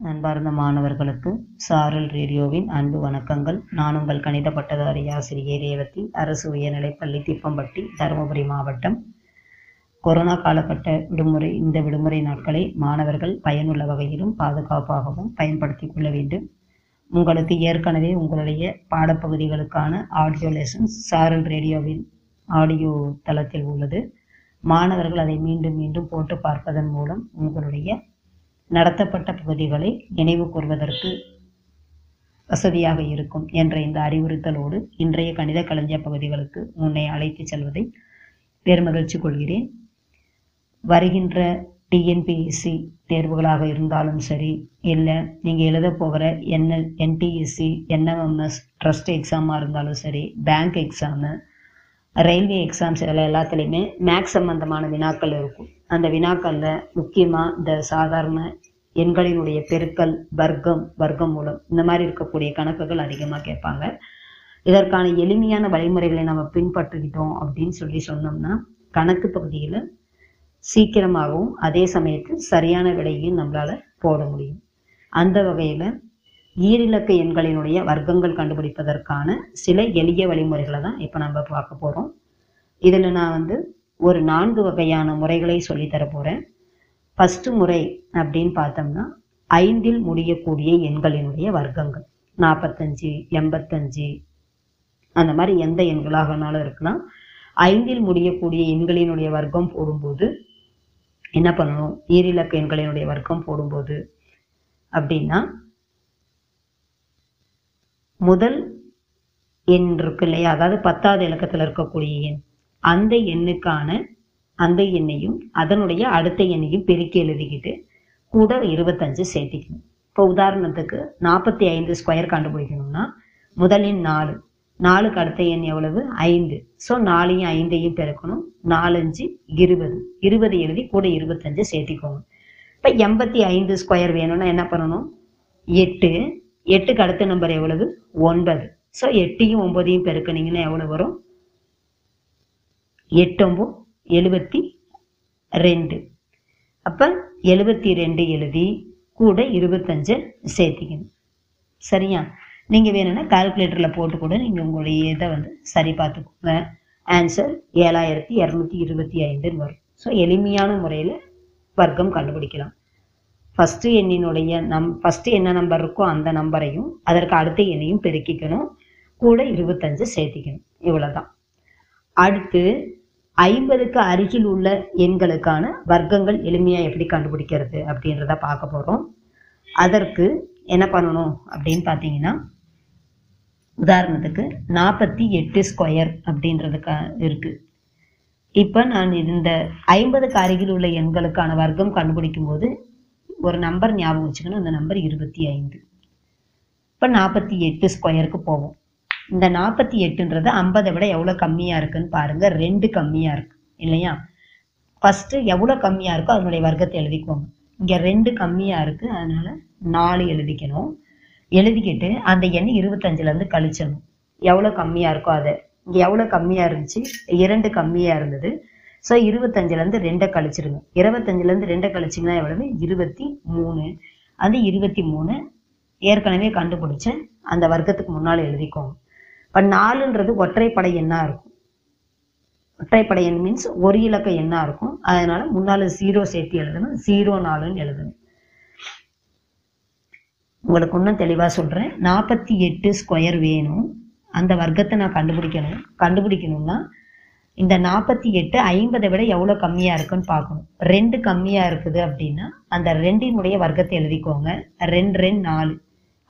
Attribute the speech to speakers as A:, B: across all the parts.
A: அன்பார்ந்த மாணவர்களுக்கு சாரல் ரேடியோவின் அன்பு வணக்கங்கள். நான் உங்கள் கணித பட்டதாரி ஆசிரியை ரேவதி அரசு உயர்நிலைப்பள்ளி திப்பம்பட்டி தருமபுரி மாவட்டம். கொரோனா காலகட்ட விடுமுறை இந்த விடுமுறை நாட்களை மாணவர்கள் பயனுள்ள வகையிலும் பாதுகாப்பாகவும் பயன்படுத்தி கொள்ள வேண்டும். உங்களுக்கு ஏற்கனவே உங்களுடைய பாடப்பகுதிகளுக்கான ஆடியோ லெசன்ஸ் சாரல் ரேடியோவின் ஆடியோ தளத்தில் உள்ளது. மாணவர்கள் அதை மீண்டும் மீண்டும் போட்டு பார்ப்பதன் மூலம் உங்களுடைய நடத்தப்பட்ட பகுதிகளை நினைவு கூர்வதற்கு வசதியாக இருக்கும் என்ற இந்த அறிவுறுத்தலோடு இன்றைய கணித கலைஞர் பகுதிகளுக்கு முன்னே அழைத்துச் செல்வதை பெருமகிழ்ச்சி கொள்கிறேன். வருகின்ற டிஎன்பிஎஸ்சி தேர்வுகளாக இருந்தாலும் சரி இல்லை நீங்கள் எழுத போகிற என்எல் என்டிஎஸ்சி என்எம்எம்எஸ் ட்ரஸ்ட் எக்ஸாமாக இருந்தாலும் சரி பேங்க் எக்ஸாமு ரயில்வே எக்ஸாம்ஸ் இதில் எல்லாத்துலேயுமே மேக்ஸ் சம்பந்தமான வினாக்கள் இருக்கும். அந்த வினாக்களில் முக்கியமாக இந்த சாதாரண எண்களினுடைய பெருக்கல் வர்க்கம் வர்க்கம் மூலம் இந்த மாதிரி இருக்கக்கூடிய கணக்குகள் அதிகமாக கேட்பாங்க. இதற்கான எளிமையான வழிமுறைகளை நம்ம பின்பற்றிக்கிட்டோம் அப்படின்னு சொல்லி சொன்னோம்னா கணக்கு பகுதியில் சீக்கிரமாகவும் அதே சமயத்தில் சரியான விலையும் நம்மளால் போட முடியும். அந்த வகையில் ஈரிலக்க எண்களினுடைய வர்க்கங்கள் கண்டுபிடிப்பதற்கான சில எளிய வழிமுறைகளை தான் இப்போ நம்ம பார்க்க போகிறோம் இதில் நான் வந்து ஒரு நான்கு வகையான முறைகளை சொல்லித்தர போகிறேன் ஃபஸ்ட்டு முறை அப்படின்னு பார்த்தோம்னா ஐந்தில் முடியக்கூடிய எண்களினுடைய வர்க்கங்கள். நாற்பத்தஞ்சு எண்பத்தஞ்சு அந்த மாதிரி எந்த எண்களாகனாலும் இருக்கலாம். ஐந்தில் முடியக்கூடிய எண்களினுடைய வர்க்கம் போடும்போது என்ன பண்ணணும்? ஈரிலக்க எண்களினுடைய வர்க்கம் போடும்போது அப்படின்னா முதல் எண் இருக்கு இல்லையா? அதாவது பத்தாவது இலக்கத்தில் இருக்கக்கூடிய எண். அந்த எண்ணுக்கான அந்த எண்ணையும் அதனுடைய அடுத்த எண்ணையும் பெருக்கி எழுதிக்கிட்டு கூட இருபத்தஞ்சு சேர்த்திக்கணும். இப்போ உதாரணத்துக்கு நாற்பத்தி ஐந்து ஸ்கொயர் கண்டுபிடிக்கணும்னா முதலின் நாலு. நாலுக்கு அடுத்த எண் எவ்வளவு? ஐந்து. ஸோ நாலையும் ஐந்தையும் பெருக்கணும். நாலஞ்சு இருபது. இருபது எழுதி கூட இருபத்தஞ்சு சேர்த்திக்கோங்க. இப்போ எண்பத்தி ஐந்து ஸ்கொயர் வேணும்னா என்ன பண்ணணும்? எட்டு. எட்டுக்கு அடுத்த நம்பர் எவ்வளவு? ஒன்பது. ஸோ எட்டையும் ஒன்பதையும் பெருக்கினீங்கன்னா எவ்வளோ வரும்? எட்டொம்போ எழுபத்தி ரெண்டு. அப்போ எழுபத்தி ரெண்டு எழுதி கூட இருபத்தஞ்சை சேர்த்திக்கணும். சரியா? நீங்கள் வேணும்னா கால்குலேட்டரில் போட்டு கூட நீங்கள் உங்களுடைய இதை வந்து சரி பார்த்துக்கோங்க. ஆன்சர் ஏழாயிரத்தி இரநூத்தி இருபத்தி ஐந்துன்னு வரும். ஸோ எளிமையான முறையில் வர்க்கம் கண்டுபிடிக்கலாம். ஃபஸ்ட்டு எண்ணினுடைய நம் ஃபஸ்ட்டு என்ன நம்பர் இருக்கோ அந்த நம்பரையும் அதற்கு அடுத்த எண்ணையும் பெருக்கிக்கணும். கூட இருபத்தஞ்சு சேர்த்திக்கணும். இவ்வளோதான் அடுத்து ஐம்பதுக்கு அருகில் உள்ள எண்களுக்கான வர்க்கங்கள் எளிமையாக எப்படி கண்டுபிடிக்கிறது அப்படின்றத பார்க்க போகிறோம் அதற்கு என்ன பண்ணணும் அப்படின்னு பார்த்தீங்கன்னா உதாரணத்துக்கு நாற்பத்தி எட்டு ஸ்கொயர் அப்படின்றதுக்கு இருக்குது இப்போ நான் இந்த ஐம்பதுக்கு அருகில் உள்ள எண்களுக்கான வர்க்கம் கண்டுபிடிக்கும் போது ஒரு நம்பர் ஞாபகம் வச்சுக்கணும். அந்த நம்பர் இருபத்தி ஐந்து. இப்போ நாற்பத்தி எட்டு ஸ்கொயருக்கு போவோம். இந்த நாற்பத்தி எட்டுன்றது ஐம்பதை விட எவ்வளோ கம்மியாக இருக்குன்னு பாருங்கள் ரெண்டு கம்மியாக இருக்கு. இல்லையா? ஃபஸ்ட்டு எவ்வளோ கம்மியாக இருக்கோ அதனுடைய வர்க்கத்தை எழுதிக்கோங்க. இங்கே ரெண்டு கம்மியாக இருக்குது அதனால் நாலு எழுதிக்கணும். எழுதிக்கிட்டு அந்த எண் இருபத்தஞ்சிலேருந்து கழிச்சிடணும். எவ்வளோ கம்மியாக இருக்கோ அதை. இங்கே எவ்வளோ கம்மியாக இருந்துச்சு? இரண்டு கம்மியாக இருந்தது. ஸோ இருபத்தஞ்சிலேருந்து ரெண்டை கழிச்சிருங்க இருபத்தஞ்சிலேருந்து ரெண்டை கழிச்சிங்கன்னா எவ்வளவு? இருபத்தி மூணு. அந்த இருபத்தி மூணு ஏற்கனவே கண்டுபிடிச்ச அந்த வர்க்கத்துக்கு முன்னால் எழுதிக்கோங்க. இப்போ நாலுன்றது ஒற்றைப்படை எண்ணாக இருக்கும். ஒற்றைப்படை எண் மீன்ஸ் ஒரு இலக்க எண்ணாக இருக்கும். அதனால முன்னால் ஜீரோ சேர்த்து எழுதணும். ஜீரோ நாலுன்னு எழுதணும். உங்களுக்கு இன்னும் தெளிவாக சொல்கிறேன் நாற்பத்தி எட்டு ஸ்கொயர் வேணும். அந்த வர்க்கத்தை நான் கண்டுபிடிக்கணும் கண்டுபிடிக்கணும்னா இந்த நாற்பத்தி எட்டு ஐம்பதை விட எவ்வளோ கம்மியாக இருக்குன்னு பார்க்கணும். ரெண்டு கம்மியாக இருக்குது அப்படின்னா அந்த ரெண்டினுடைய வர்க்கத்தை எழுதிக்கோங்க. ரெண்டு ரெண்டு நாலு.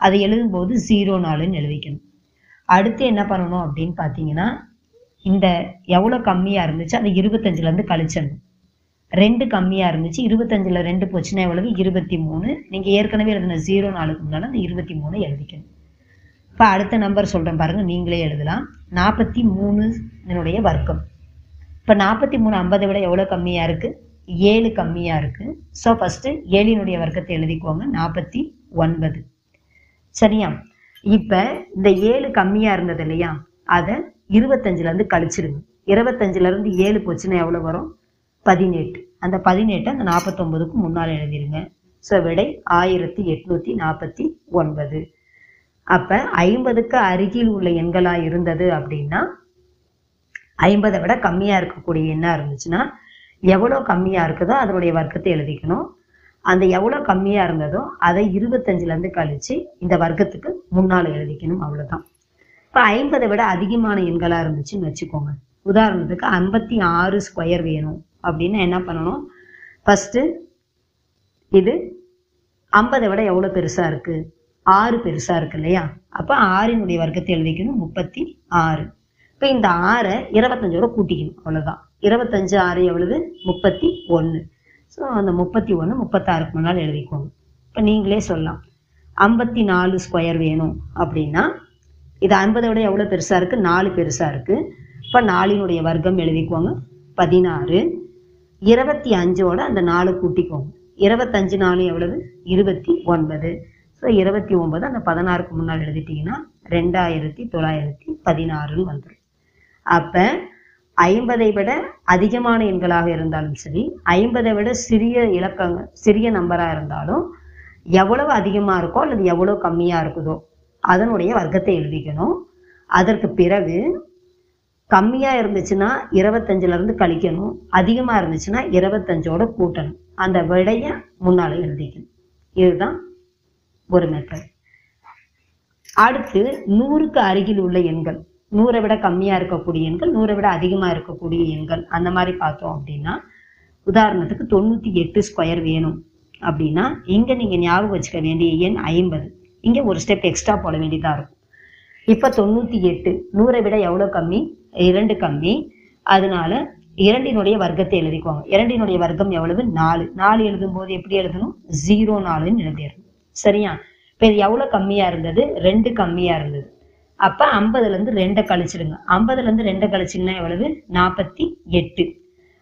A: அதை எழுதும்போது ஜீரோ நாலுன்னு எழுதிக்கணும். அடுத்து என்ன பண்ணணும் அப்படின்னு பார்த்தீங்கன்னா இந்த எவ்வளோ கம்மியாக இருந்துச்சு அதை இருபத்தஞ்சிலேருந்து கழிச்சிடணும். ரெண்டு கம்மியாக இருந்துச்சு இருபத்தஞ்சில் ரெண்டு போச்சுன்னா எவ்வளவு? இருபத்தி மூணு. நீங்கள் ஏற்கனவே எழுதின ஜீரோ நாளுக்கு முன்னால் அந்த இருபத்தி மூணு எழுதிக்கணும். இப்போ அடுத்த நம்பர் சொல்கிறேன் பாருங்கள் நீங்களே எழுதலாம். நாற்பத்தி மூணு இதனுடைய வர்க்கம். இப்போ நாற்பத்தி மூணு ஐம்பதை விட எவ்வளோ கம்மியாக இருக்குது ஏழு கம்மியாக இருக்குது ஸோ ஃபஸ்ட்டு ஏழினுடைய வர்க்கத்தை எழுதிக்கோங்க நாற்பத்தி ஒன்பது. சரியா? இப்போ இந்த ஏழு கம்மியாக இருந்தது இல்லையா? அதை இருபத்தஞ்சிலேருந்து கழிச்சிருங்க. இருபத்தஞ்சிலேருந்து ஏழு போச்சுன்னா எவ்வளோ வரும்? பதினெட்டு. அந்த பதினெட்டு அந்த நாற்பத்தொம்பதுக்கு முன்னால் எழுதிருங்க. ஸோ விடை ஆயிரத்தி எட்நூத்தி நாற்பத்தி ஒன்பது. அப்ப ஐம்பதுக்கு அருகில் உள்ள எண்களா இருந்தது அப்படின்னா ஐம்பதை விட கம்மியா இருக்கக்கூடிய எண்ணா இருந்துச்சுன்னா எவ்வளோ கம்மியா இருக்குதோ அதனுடைய வர்க்கத்தை எழுதிக்கணும். அந்த எவ்வளோ கம்மியா இருந்ததோ அதை இருபத்தஞ்சுல இருந்து கழிச்சு இந்த வர்க்கத்துக்கு முன்னால எழுதிக்கணும் அவ்வளவுதான். இப்போ ஐம்பதை விட அதிகமான எண்களா இருந்துச்சுன்னு வச்சுக்கோங்க. உதாரணத்துக்கு ஐம்பத்தி ஆறு ஸ்கொயர் வேணும் அப்படின்னு என்ன பண்ணணும்? ஃபர்ஸ்ட் இது ஐம்பதை விட எவ்வளோ பெருசா இருக்கு? ஆறு பெருசா இருக்கு இல்லையா? அப்போ ஆறினுடைய வர்க்கத்தை எழுதிக்கணும் முப்பத்தி ஆறு. இப்போ இந்த ஆறை இருபத்தஞ்சோட கூட்டிக்கணும் அவ்வளவுதான். இருபத்தஞ்சு ஆறு எவ்வளவு? முப்பத்தி ஒன்று ஸோ அந்த முப்பத்தி ஒன்று முப்பத்தாறுக்கு முன்னால் எழுதிக்கோங்க. இப்போ நீங்களே சொல்லலாம். ஐம்பத்தி நாலு ஸ்கொயர் வேணும் அப்படின்னா இது ஐம்பதை விட எவ்வளோ பெருசாக இருக்குது நாலு பெருசாக இருக்குது இப்போ நாலினுடைய வர்க்கம் எழுதிக்கோங்க. பதினாறு. இருபத்தி அஞ்சோட அந்த நாலு கூட்டிக்கோங்க. இருபத்தஞ்சு நாலு எவ்வளவு? இருபத்தி ஒன்பது. ஸோ இருபத்தி ஒன்பது அந்த பதினாறுக்கு முன்னால் எழுதிட்டிங்கன்னா ரெண்டாயிரத்தி தொள்ளாயிரத்தி பதினாறுன்னு வந்துடும் அப்போ ஐம்பதை விட அதிகமான எண்களாக இருந்தாலும் சரி ஐம்பதை விட சிறிய இலக்கங்கள் சிறிய நம்பராக இருந்தாலும் எவ்வளவு அதிகமாக இருக்கோ அல்லது எவ்வளோ கம்மியாக இருக்குதோ அதனுடைய வர்க்கத்தை எழுதிக்கணும். அதற்கு பிறகு கம்மியாக இருந்துச்சுன்னா இருபத்தஞ்சிலருந்து கழிக்கணும். அதிகமாக இருந்துச்சுன்னா இருபத்தஞ்சோட கூட்டணும். அந்த விடையை முன்னால் எழுதிக்கணும். இதுதான் ஒரு மெத்தட் அடுத்து நூறுக்கு அருகில் உள்ள எண்கள். நூறை விட கம்மியா இருக்கக்கூடிய எண்கள் நூறை விட அதிகமா இருக்கக்கூடிய எண்கள் அந்த மாதிரி பார்த்தோம் அப்படின்னா உதாரணத்துக்கு தொண்ணூத்தி எட்டு ஸ்கொயர் வேணும் அப்படின்னா இங்க நீங்க ஞாபகம் வச்சுக்க வேண்டிய எண் ஐம்பது. இங்க ஒரு ஸ்டெப் எக்ஸ்ட்ரா போட வேண்டியதா இருக்கும். இப்ப தொண்ணூத்தி எட்டு நூறை விட எவ்வளவு கம்மி? இரண்டு கம்மி. அதனால இரண்டினுடைய வர்க்கத்தை எழுதிக்குவாங்க. இரண்டினுடைய வர்க்கம் எவ்வளவு? நாலு. நாலு எழுதும் போது எப்படி எழுதணும்? ஜீரோ நாலுன்னு எழுதிடணும். சரியா? இப்ப இது எவ்வளவு கம்மியா இருந்தது? ரெண்டு கம்மியா இருந்தது. அப்ப ஐம்பதுல இருந்து ரெண்டை கழிச்சிடுங்க. ஐம்பதுல இருந்து ரெண்டை கழிச்சிங்கன்னா எவ்வளவு? நாற்பத்தி எட்டு.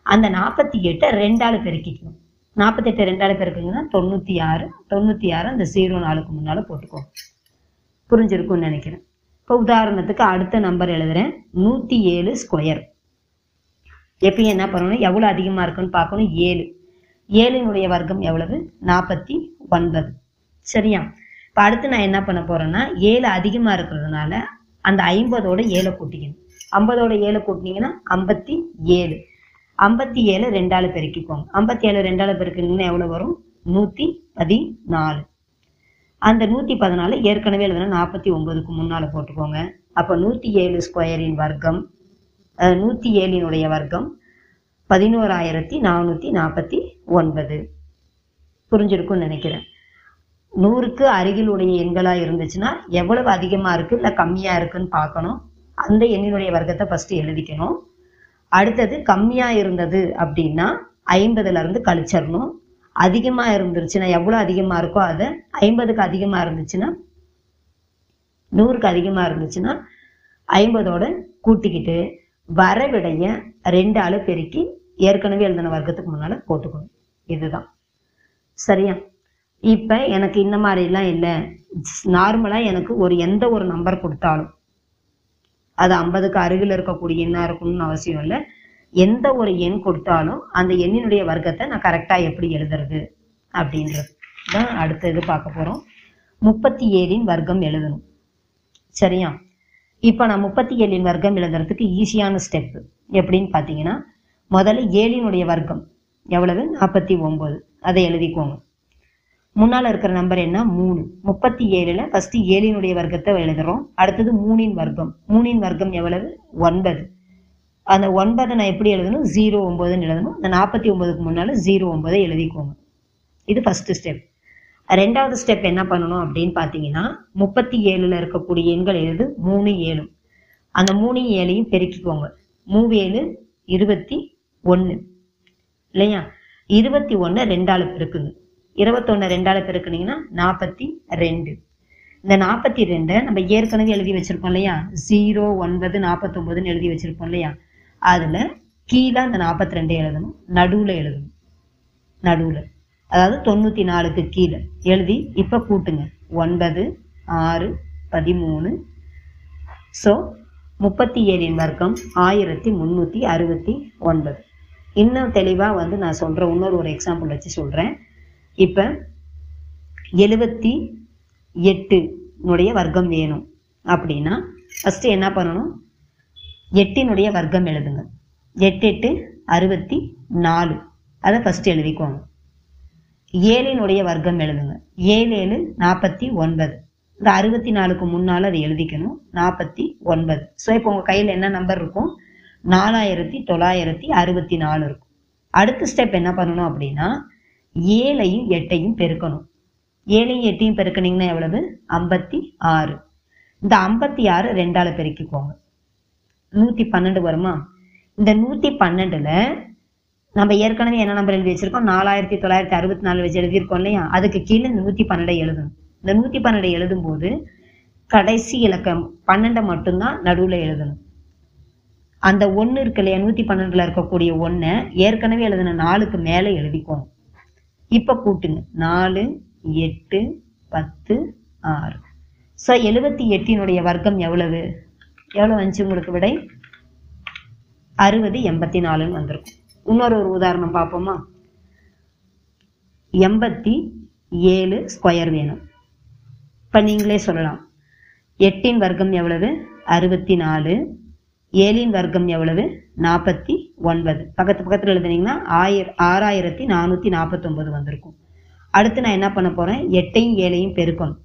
A: அந்த நாற்பத்தி எட்டை ரெண்டாலு பெருக்கிக்கணும். நாற்பத்தெட்டு ரெண்டால பெருக்குங்கன்னா தொண்ணூத்தி ஆறு. தொண்ணூத்தி ஆறு அந்த ஜீரோ நாளுக்கு முன்னால போட்டுக்கோங்க. புரிஞ்சிருக்கும்னு நினைக்கிறேன். இப்போ உதாரணத்துக்கு அடுத்த நம்பர் எழுதுறேன். நூத்தி ஏழு ஸ்கொயர் எப்பயும் என்ன பண்ணணும்? எவ்வளவு அதிகமா இருக்குன்னு பார்க்கணும்? ஏழு. ஏழினுடைய வர்க்கம் எவ்வளவு? நாற்பத்தி ஒன்பது. சரியா? இப்போ அடுத்து நான் என்ன பண்ண போறேன்னா ஏழு அதிகமா இருக்கிறதுனால அந்த ஐம்பதோட ஏழை கூட்டிக்கணும். ஐம்பதோட ஏழை கூட்டினீங்கன்னா ஐம்பத்தி ஏழு. ஐம்பத்தி ஏழு ரெண்டால பெருக்கிக்கோங்க. ஐம்பத்தி ஏழு ரெண்டாள் பெருக்கினீங்கன்னா எவ்வளவு வரும்? நூத்தி பதினாலு. அந்த நூத்தி பதினாலு ஏற்கனவே எழுதுனா நாற்பத்தி ஒன்பதுக்கு முன்னால போட்டுக்கோங்க. அப்ப நூத்தி ஏழு ஸ்கொயரின் வர்க்கம் அஹ், நூத்தி ஏழினுடைய வர்க்கம் பதினோராயிரத்தி நானூத்தி நாற்பத்தி ஒன்பது. புரிஞ்சிருக்கும்னு நினைக்கிறேன். நூறுக்கு அருகில் உடைய எண்களா இருந்துச்சுன்னா எவ்வளவு அதிகமா இருக்கு இல்ல கம்மியா இருக்குன்னு பார்க்கணும். அந்த எண்ணினுடைய வர்க்கத்தை ஃபர்ஸ்ட் எழுதிக்கணும். அடுத்தது கம்மியா இருந்தது அப்படின்னா ஐம்பதுல இருந்து கழிச்சிடணும். அதிகமா இருந்துருச்சுன்னா எவ்வளவு அதிகமா இருக்கோ அதை ஐம்பதுக்கு அதிகமா இருந்துச்சுன்னா நூறுக்கு அதிகமா இருந்துச்சுன்னா ஐம்பதோட கூட்டிக்கிட்டு வரவிடைய ரெண்டு ஆளு பெருக்கி ஏற்கனவே எழுதின வர்க்கத்துக்கு முன்னால போட்டுக்கணும். இதுதான். சரியா? இப்ப எனக்கு இந்த மாதிரி எல்லாம் இல்லை நார்மலா எனக்கு ஒரு எந்த ஒரு நம்பர் கொடுத்தாலும். அது ஐம்பதுக்கு அருகில் இருக்கக்கூடிய எண்ணா இருக்கணும்னு அவசியம் இல்லை. எந்த ஒரு எண் கொடுத்தாலும் அந்த எண்ணினுடைய வர்க்கத்தை நான் கரெக்டா எப்படி எழுதுறது அப்படின்றது தான் அடுத்த இது பார்க்க போறோம். முப்பத்தி ஏழின் வர்க்கம் எழுதணும். சரியா? இப்போ நான் முப்பத்தி ஏழின் வர்க்கம் எழுதுறதுக்கு ஈஸியான ஸ்டெப் எப்படின்னு பார்த்தீங்கன்னா முதல்ல ஏழினுடைய வர்க்கம் எவ்வளவு? நாற்பத்தி ஒன்பது. அதை எழுதிக்கோங்க. முன்னால இருக்கிற நம்பர் என்ன? மூணு. முப்பத்தி ஏழுல ஃபர்ஸ்ட் ஏழினுடைய வர்க்கத்தை எழுதுறோம். அடுத்தது மூணின் வர்க்கம். மூணின் வர்க்கம் எவ்வளவு? ஒன்பது. அந்த ஒன்பதை நான் எப்படி எழுதணும்? ஜீரோ ஒன்பதுன்னு எழுதணும். அந்த நாற்பத்தி ஒன்பதுக்கு முன்னால ஜீரோ ஒன்பதை எழுதிக்கோங்க. இது ஃபர்ஸ்ட் ஸ்டெப் ரெண்டாவது ஸ்டெப் என்ன பண்ணணும் அப்படின்னு பார்த்தீங்கன்னா முப்பத்தி ஏழுல இருக்கக்கூடிய எண்கள் எழுது மூணு ஏழு. அந்த மூணு ஏழையும் பெருக்கிக்கோங்க. மூவேழு இருபத்தி ஒன்று இல்லையா? இருபத்தி ஒன்று ரெண்டால பெருக்குங்க. இருபத்தொன்னு ரெண்டால பெருக்குனீங்கன்னா நாற்பத்தி ரெண்டு. இந்த நாற்பத்தி ரெண்டை நம்ம ஏற்கனவே எழுதி வச்சிருப்போம் இல்லையா? ஜீரோ ஒன்பது நாற்பத்தொன்பதுன்னு எழுதி வச்சிருப்போம் இல்லையா? அதுல கீழே அந்த நாற்பத்தி ரெண்டை எழுதணும் நடுவுல எழுதணும். நடுவுல. அதாவது தொண்ணூத்தி நாலுக்கு கீழே. எழுதி இப்ப கூட்டுங்க. ஒன்பது ஆறு பதிமூணு. ஸோ முப்பத்தி ஏழின் வர்க்கம் ஆயிரத்தி முந்நூற்றி அறுபத்தி ஒன்பது. இன்னும் தெளிவாக வந்து நான் சொல்கிற இன்னொரு ஒரு எக்ஸாம்பிள் வச்சு சொல்கிறேன் இப்போ எழுபத்தி எட்டுனுடைய வர்க்கம் வேணும். அப்படின்னா ஃபஸ்ட்டு என்ன பண்ணணும்? எட்டினுடைய வர்க்கம் எழுதுங்க. எட்டு எட்டு அறுபத்தி நாலு. அதை ஃபஸ்ட்டு எழுதிக்கோங்க. ஏழினுடைய வர்க்கம் எழுதுங்க. ஏழு ஏழு நாற்பத்தி ஒன்பது. இந்த அறுபத்தி நாலுக்கு முன்னால் அதை எழுதிக்கணும். நாற்பத்தி ஒன்பது. ஸோ இப்போ உங்கள் கையில் என்ன நம்பர் இருக்கும்? நாலாயிரத்தி தொள்ளாயிரத்தி அறுபத்தி நாலு இருக்கும். அடுத்த ஸ்டெப் என்ன பண்ணணும் அப்படின்னா ஏழையும் எட்டையும் பெருக்கணும். ஏழையும் எட்டையும் பெருக்கினீங்கன்னா எவ்வளவு? ஐம்பத்தி ஆறு. இந்த ஐம்பத்தி ஆறு ரெண்டால பெருக்கிக்கோங்க. நூற்றி பன்னெண்டு வருமா? இந்த நூற்றி பன்னெண்டுல நம்ம ஏற்கனவே என்ன நம்பர் எழுதி வச்சிருக்கோம்? நாலாயிரத்தி தொள்ளாயிரத்தி அறுபத்தி நாலு வச்சு எழுதியிருக்கோம் இல்லையா? அதுக்கு கீழே இந்த நூற்றி பன்னெண்டை எழுதணும். இந்த நூற்றி பன்னெண்டை எழுதும்போது கடைசி இலக்கம் பன்னெண்டை மட்டும்தான் நடுவில் எழுதணும். அந்த ஒன்று இருக்கு இல்லையா? நூற்றி பன்னெண்டுல இருக்கக்கூடிய ஒன்றை ஏற்கனவே எழுதின நாலுக்கு மேலே எழுதிக்கோங்க. இப்போ கூட்டுங்க. நாலு எட்டு பத்து ஆறு. ஸோ எழுபத்தி எட்டினுடைய வர்க்கம் எவ்வளவு? எவ்வளோ வந்துச்சு உங்களுக்கு விடை? அறுபது எண்பத்தி நாலுன்னு வந்திருக்கும். இன்னொரு ஒரு உதாரணம் பார்ப்போமா? எண்பத்தி ஏழு ஸ்கொயர் வேணும். இப்போ நீங்களே சொல்லலாம். எட்டின் வர்க்கம் எவ்வளவு? அறுபத்தி நாலு ஏழின் வர்க்கம் எவ்வளவு? நாற்பத்தி ஒன்பது. பக்கத்து பக்கத்தில் எழுதுனீங்கன்னா ஆயிர ஆறாயிரத்தி நானூற்றி நாற்பத்தொம்பது வந்திருக்கும். அடுத்து நான் என்ன பண்ண போகிறேன் எட்டையும் ஏழையும் பெருக்கணும்.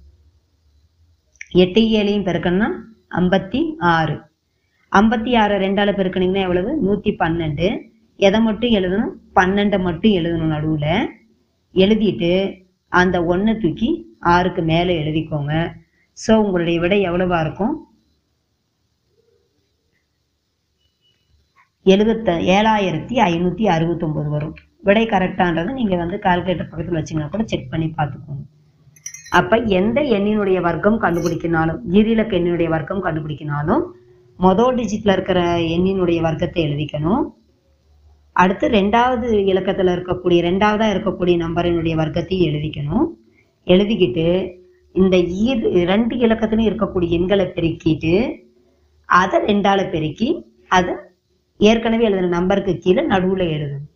A: எட்டையும் ஏழையும் பெருக்கணும்னா ஐம்பத்தி ஆறு. ஐம்பத்தி ஆறு ரெண்டால பெருக்கணிங்கன்னா எவ்வளவு? நூற்றி பன்னெண்டு. எதை மட்டும் எழுதணும்? பன்னெண்டை மட்டும் எழுதணும் நடுவில். எழுதிட்டு அந்த ஒன்றை தூக்கி ஆறுக்கு மேலே எழுதிக்கோங்க. ஸோ உங்களுடைய விடை எவ்வளவா இருக்கும்? எழுபத்த ஏழாயிரத்தி ஐநூற்றி அறுபத்தொம்போது வரும். விடை கரெக்டான்றதை நீங்கள் வந்து கால்குலேட்டர் பக்கத்தில் வச்சிங்கன்னா கூட செக் பண்ணி பார்த்துக்கோங்க. அப்போ எந்த எண்ணினுடைய வர்க்கம் கண்டுபிடிக்கினாலும் ஈரிலக்க எண்ணினுடைய வர்க்கம் கண்டுபிடிக்கினாலும் மொதல் டிஜிட்டில் இருக்கிற எண்ணினுடைய வர்க்கத்தை எழுதிக்கணும். அடுத்து ரெண்டாவது இலக்கத்தில் இருக்கக்கூடிய ரெண்டாவதாக இருக்கக்கூடிய நம்பரினுடைய வர்க்கத்தையும் எழுதிக்கணும். எழுதிக்கிட்டு இந்த ஈர் ரெண்டு இலக்கத்துலையும் இருக்கக்கூடிய எண்களை பெருக்கிட்டு அதை ரெண்டால பெருக்கி அதை ஏற்கனவே எழுதின நம்பருக்கு கீழே நடுவில் எழுதணும்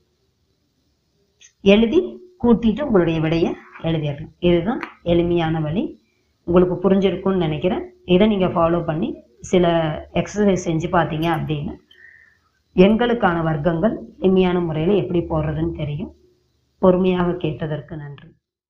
A: எழுதி கூட்டிட்டு உங்களுடைய விடையை எழுதிடணும் இதுதான் எளிமையான வழி. உங்களுக்கு புரிஞ்சிருக்கும்னு நினைக்கிறேன். இதை நீங்கள் ஃபாலோ பண்ணி சில எக்ஸசைஸ் செஞ்சு பார்த்தீங்க அப்படின்னு எண்களுக்கான வர்க்கங்கள் எளிமையான முறையில் எப்படி போடுறதுன்னு தெரியும். பொறுமையாக கேட்டதற்கு நன்றி.